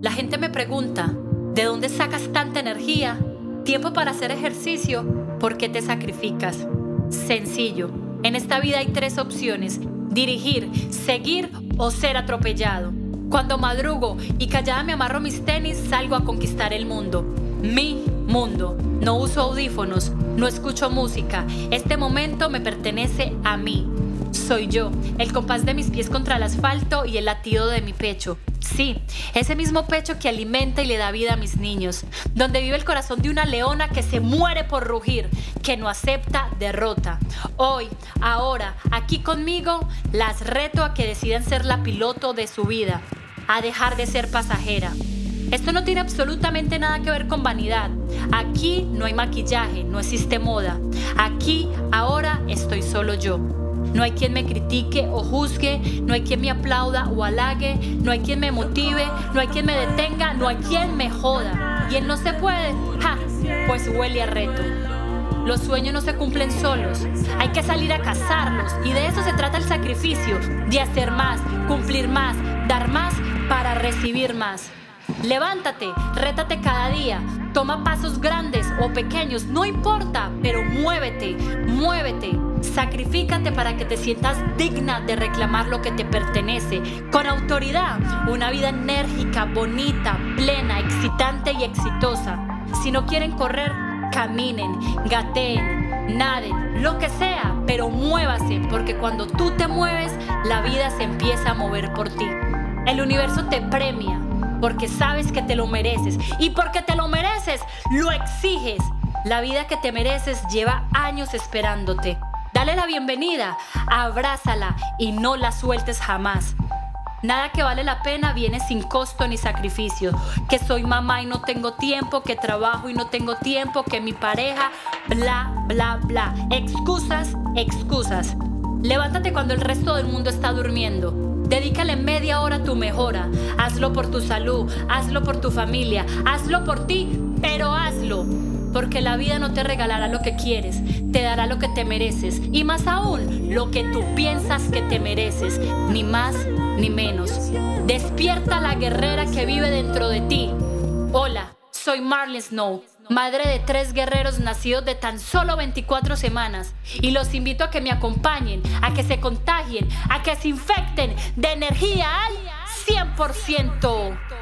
La gente me pregunta, ¿de dónde sacas tanta energía? Tiempo para hacer ejercicio, ¿por qué te sacrificas? Sencillo, en esta vida hay tres opciones, dirigir, seguir o ser atropellado. Cuando madrugo y callada me amarro mis tenis, salgo a conquistar el mundo. Mi mundo. No uso audífonos, no escucho música. Este momento me pertenece a mí. Soy yo, el compás de mis pies contra el asfalto y el latido de mi pecho. Sí, ese mismo pecho que alimenta y le da vida a mis niños, donde vive el corazón de una leona que se muere por rugir, que no acepta derrota. Hoy, ahora, aquí conmigo, las reto a que decidan ser la piloto de su vida, a dejar de ser pasajera. Esto no tiene absolutamente nada que ver con vanidad. Aquí no hay maquillaje, no existe moda. Aquí, ahora, solo yo. No hay quien me critique o juzgue, no hay quien me aplauda o halague, no hay quien me motive, no hay quien me detenga, no hay quien me joda. Y él no se puede, ¡ja! Pues huele a reto. Los sueños no se cumplen solos, hay que salir a cazarlos y de eso se trata el sacrificio, de hacer más, cumplir más, dar más para recibir más. Levántate, rétate cada día, toma pasos grandes o pequeños, no importa, pero muévete, muévete. Sacrifícate para que te sientas digna de reclamar lo que te pertenece, con autoridad, una vida enérgica, bonita, plena, excitante y exitosa. Si no quieren correr, caminen, gateen, naden, lo que sea, pero muévase, porque cuando tú te mueves, la vida se empieza a mover por ti. El universo te premia porque sabes que te lo mereces y porque te lo mereces, lo exiges. La vida que te mereces lleva años esperándote. Dale la bienvenida, abrázala y no la sueltes jamás. Nada que vale la pena viene sin costo ni sacrificio. Que soy mamá y no tengo tiempo, que trabajo y no tengo tiempo, que mi pareja, bla, bla, bla. Excusas, excusas. Levántate cuando el resto del mundo está durmiendo. Dedícale media hora a tu mejora. Hazlo por tu salud, hazlo por tu familia, hazlo por ti, pero hazlo. Porque la vida no te regalará lo que quieres, te dará lo que te mereces. Y más aún, lo que tú piensas que te mereces. Ni más ni menos. Despierta la guerrera que vive dentro de ti. Hola, soy Marley Snow madre de tres guerreros nacidos de tan solo 24 semanas. Y los invito a que me acompañen, a que se contagien, a que se infecten de energía al 100%.